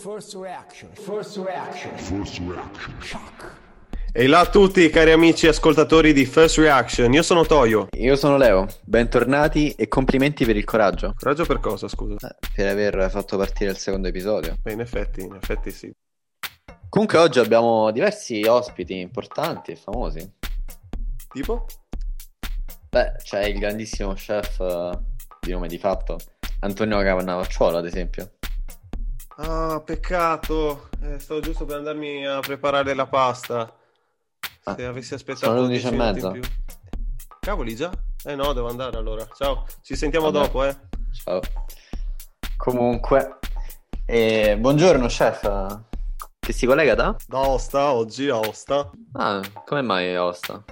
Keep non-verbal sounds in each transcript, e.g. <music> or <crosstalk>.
First reaction, first reaction, First reaction. shock. E là a tutti cari amici ascoltatori di First Reaction, io sono Toyo. Io sono Leo, bentornati e complimenti per il coraggio. Coraggio per cosa, scusa? Eh, Per aver fatto partire il secondo episodio. Beh, in effetti, in effetti sì. Comunque oggi abbiamo diversi ospiti importanti e famosi. Tipo? Beh, c'è il grandissimo chef eh, di nome di fatto, Antonio Cannavacciuolo, ad esempio. Ah, peccato. Eh, stavo giusto per andarmi a preparare la pasta. Ah, Se avessi aspettato sono le 10 11 e mezza. più. Cavoli già? Eh no, devo andare allora. Ciao, ci sentiamo Vabbè. dopo, eh. Ciao. Comunque, eh, buongiorno chef, che si collega da? Da Osta, oggi a Osta. Ah, come mai Osta?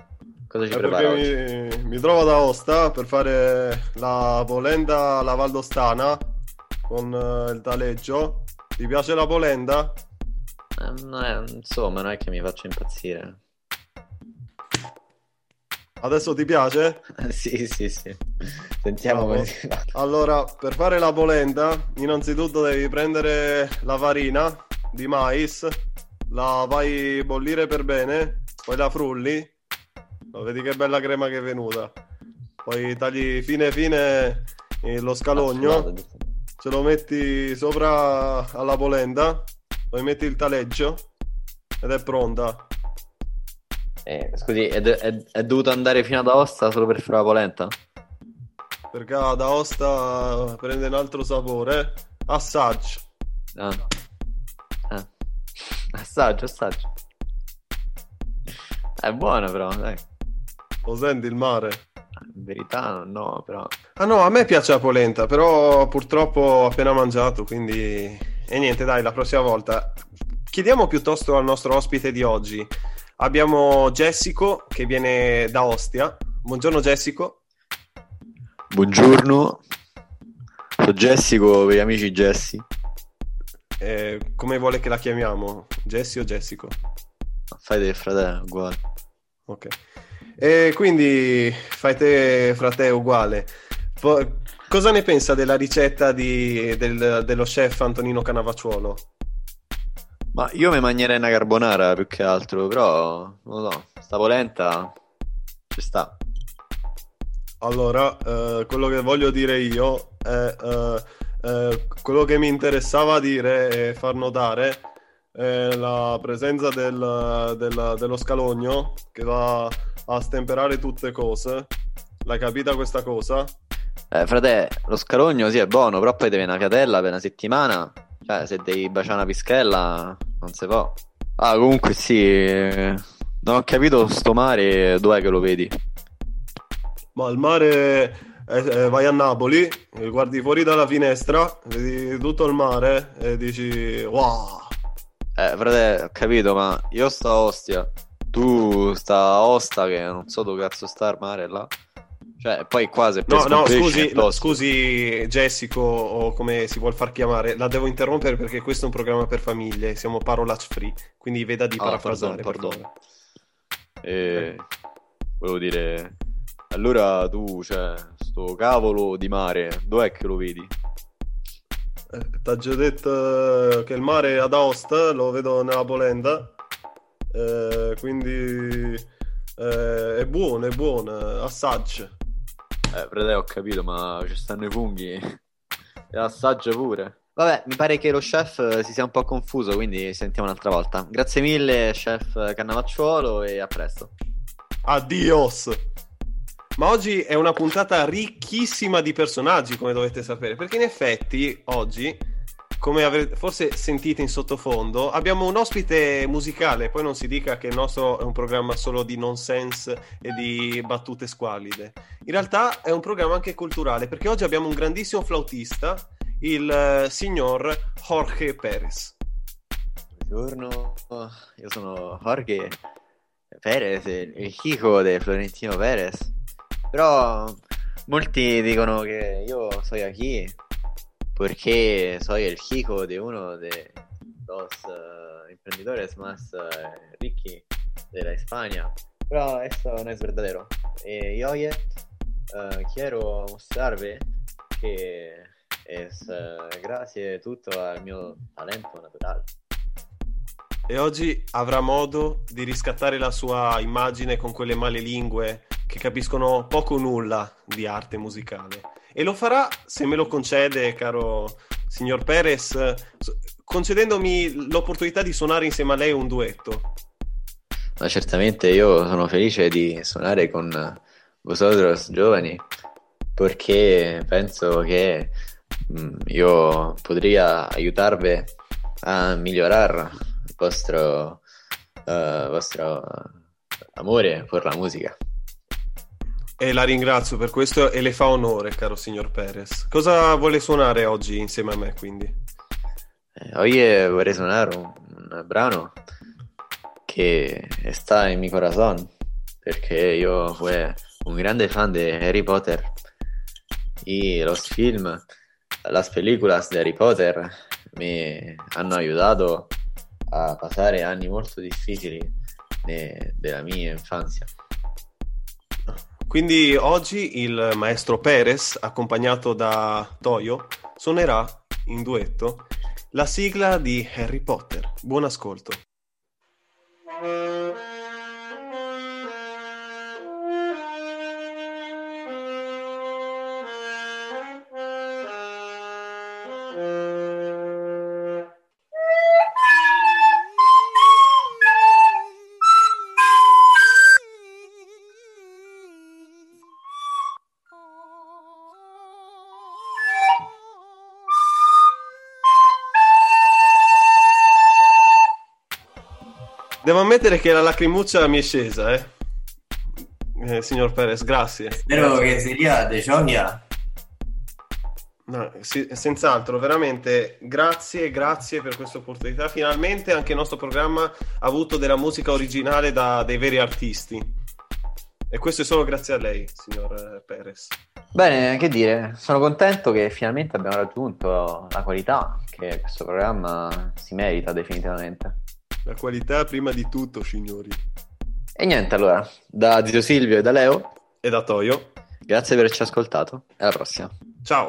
Cosa ci Eh, prepara mi, mi trovo da Osta per fare la polenta alla Valdostana con eh, il taleggio. Ti piace la polenta? Eh, insomma, non è che mi faccia impazzire. Adesso ti piace? <laughs> sì, sì, sì. Sentiamo come si fa. Allora, per fare la polenta, innanzitutto devi prendere la farina di mais, la fai bollire per bene, poi la frulli. Oh, vedi che bella crema che è venuta. Poi tagli fine fine eh, lo scalogno, ce lo metti sopra alla polenta, poi metti il taleggio ed è pronta. Eh, scusi, è, è- è dovuto andare fino ad Aosta solo per fare la polenta? Perché ad Aosta prende un altro sapore. Assaggio. Ah. Ah. Assaggio, assaggio. È buono però, dai. Lo senti il mare? In verità no, però... Ah no, a me piace la polenta, però purtroppo ho appena mangiato, quindi... E niente, dai, la prossima volta. Chiediamo piuttosto al nostro ospite di oggi. Abbiamo Jessico che viene da Ostia. Buongiorno Jessico. Buongiorno. Sono Jessico per gli amici Jessi. Eh, come vuole che la chiamiamo? Jessi o Jessico? Fai del fratello, uguale. Ok. E quindi fai te, frate, uguale. Po- cosa ne pensa della ricetta di- del- dello chef Antonino Canavacciuolo? Ma io mi mangerei una carbonara più che altro, però non lo so, sta polenta ci sta. Allora, eh, quello che voglio dire io è eh, eh, quello che mi interessava dire e far notare è la presenza del- del- dello scalogno che va a stemperare tutte cose. L'hai capita questa cosa? Eh, frate, lo scalogno sì è buono, però poi devi una fiatella per una settimana. Cioè, se devi baciare una pischella, non si può. Ah, comunque sì, eh, non ho capito sto mare, dov'è che lo vedi? Ma al mare eh, eh, vai a Napoli, eh, guardi fuori dalla finestra, vedi tutto il mare e dici wow. Eh, frate, ho capito, ma io sto a Ostia, tu sta a Osta che non so dove cazzo sta il mare là. Cioè, poi qua se No, no, scusi, tosto. scusi Jessico o come si vuol far chiamare, la devo interrompere perché questo è un programma per famiglie, siamo parolacce free, quindi veda di Ah, parafrasare, pardon, pardon. E volevo dire, allora tu, cioè, sto cavolo di mare, dov'è che lo vedi? Eh, T'ha già detto eh, che il mare è ad Aosta, lo vedo nella polenta, eh, quindi eh, è buono, è buono, assaggio. Eh, frate, ho capito, ma ci stanno i funghi <laughs> e assaggia pure. Vabbè, mi pare che lo chef eh, si sia un po' confuso, quindi sentiamo un'altra volta. Grazie mille, chef Cannavacciuolo, e a presto. Adios! Ma oggi è una puntata ricchissima di personaggi, come dovete sapere, perché in effetti oggi, come avrete forse sentite in sottofondo, abbiamo un ospite musicale, poi non si dica che il nostro è un programma solo di nonsense e di battute squallide. In realtà è un programma anche culturale, perché oggi abbiamo un grandissimo flautista, il eh, signor Jorge Perez. Buongiorno, io sono Jorge Perez, il hijo di Florentino Perez. Però molti dicono che io sono aquí perché soy el hijo de uno de los uh, emprendedores más uh, ricchi della España. Pero esto no es verdadero. Y hoy uh, quiero mostrarvi che es grazie tutto al mio talento naturale. E oggi avrà modo di riscattare la sua immagine con quelle male lingue che capiscono poco o nulla di arte musicale. E lo farà, se me lo concede, caro signor Perez, concedendomi l'opportunità di suonare insieme a lei un duetto. Ma certamente io sono felice di suonare con vosotros giovani perché penso che mm, io potrei aiutarvi a migliorare il vostro, uh, vostro amore per la musica. E la ringrazio per questo e le fa onore, caro signor Perez. Cosa vuole suonare oggi insieme a me, quindi? Eh, oggi vorrei suonare un, un, brano che sta in mio corazón, perché io fui un grande fan di Harry Potter y los film, las películas de Harry Potter mi hanno aiutato a passare anni molto difficili della mia infanzia. Quindi oggi il maestro Perez, accompagnato da Toyo, suonerà in duetto la sigla di Harry Potter. Buon ascolto. Devo ammettere che la lacrimuccia mi è scesa, eh. eh signor Perez, grazie. Spero che sia de gioia. No, sì, senz'altro, veramente grazie, grazie per questa opportunità. Finalmente anche il nostro programma ha avuto della musica originale da dei veri artisti. E questo è solo grazie a lei, signor Perez. Bene, che dire, sono contento che finalmente abbiamo raggiunto la qualità che questo programma si merita definitivamente. La qualità prima di tutto, signori. E niente, allora, da Zio Silvio e da Leo e da Toyo. Grazie per averci ascoltato e alla prossima. Ciao.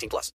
18 plus.